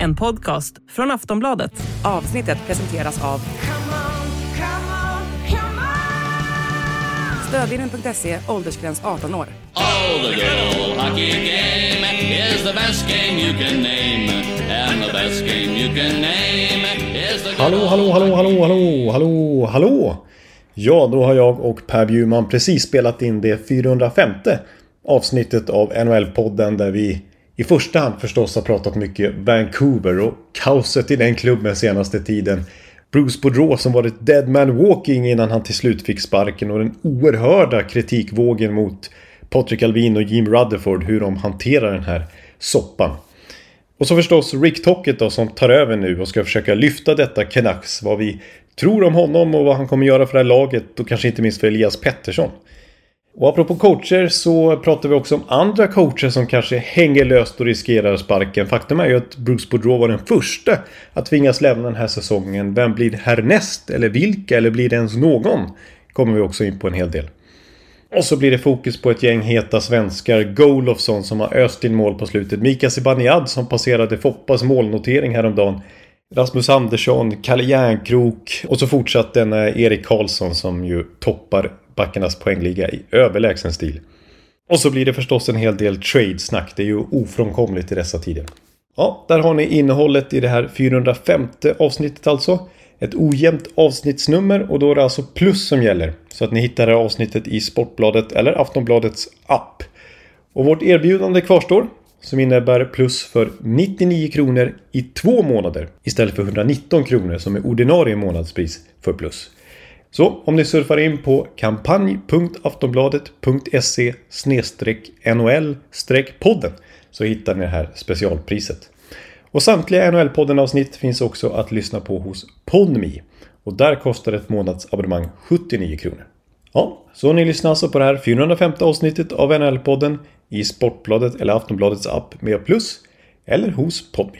En podcast från Aftonbladet. Avsnittet presenteras av Stödvinnen.se, åldersgräns 18 år. Oh, the good old hockey game is the best game you can name. And the best game you can name is the good Hallå, hallå, hallå, hallå, hallå, hallå, hallå! Ja, då har jag och Per Bjurman precis spelat in det 405 avsnittet av NHL-podden där vi i första hand förstås har pratat mycket Vancouver och kaoset i den klubben senaste tiden. Bruce Boudreau som varit dead man walking innan han till slut fick sparken och den oerhörda kritikvågen mot Patrick Alvin och Jim Rutherford hur de hanterar den här soppan. Och så förstås Rick Tocket då som tar över nu och ska försöka lyfta detta Canucks. Vad vi tror om honom och vad han kommer göra för det här laget och kanske inte minst för Elias Pettersson. Och apropå coacher så pratar vi också om andra coacher som kanske hänger löst och riskerar sparken. Faktum är ju att Bruce Boudreau var den första att tvingas lämna den här säsongen. Vem blir härnäst? Eller vilka? Eller blir det ens någon? Kommer vi också in på en hel del. Och så blir det fokus på ett gäng heta svenskar. Golofsson som har öst in mål på slutet. Mika Zibanejad som passerade Foppas målnotering häromdagen. Rasmus Andersson, Kalle Järnkrok och så fortsatt denna Erik Karlsson som ju toppar backarnas poängliga i överlägsen stil. Och så blir det förstås en hel del trade-snack. Det är ju ofrånkomligt i dessa tider. Ja, där har ni innehållet i det här 405 avsnittet alltså. Ett ojämnt avsnittsnummer och då är det alltså plus som gäller. Så att ni hittar det här avsnittet i Sportbladet eller Aftonbladets app. Och vårt erbjudande kvarstår. Som innebär plus för 99 kronor i två månader istället för 119 kronor som är ordinarie månadspris för plus. Så om ni surfar in på kampanj.aftonbladet.se NHL-podden så hittar ni det här specialpriset. Och samtliga NHL-podden avsnitt finns också att lyssna på hos Podmi. Och där kostar ett månadsabonnemang 79 kronor. Ja, så ni lyssnar alltså på det här 405 avsnittet av NHL-podden i Sportbladet eller Aftonbladets app med plus eller hos Podmi.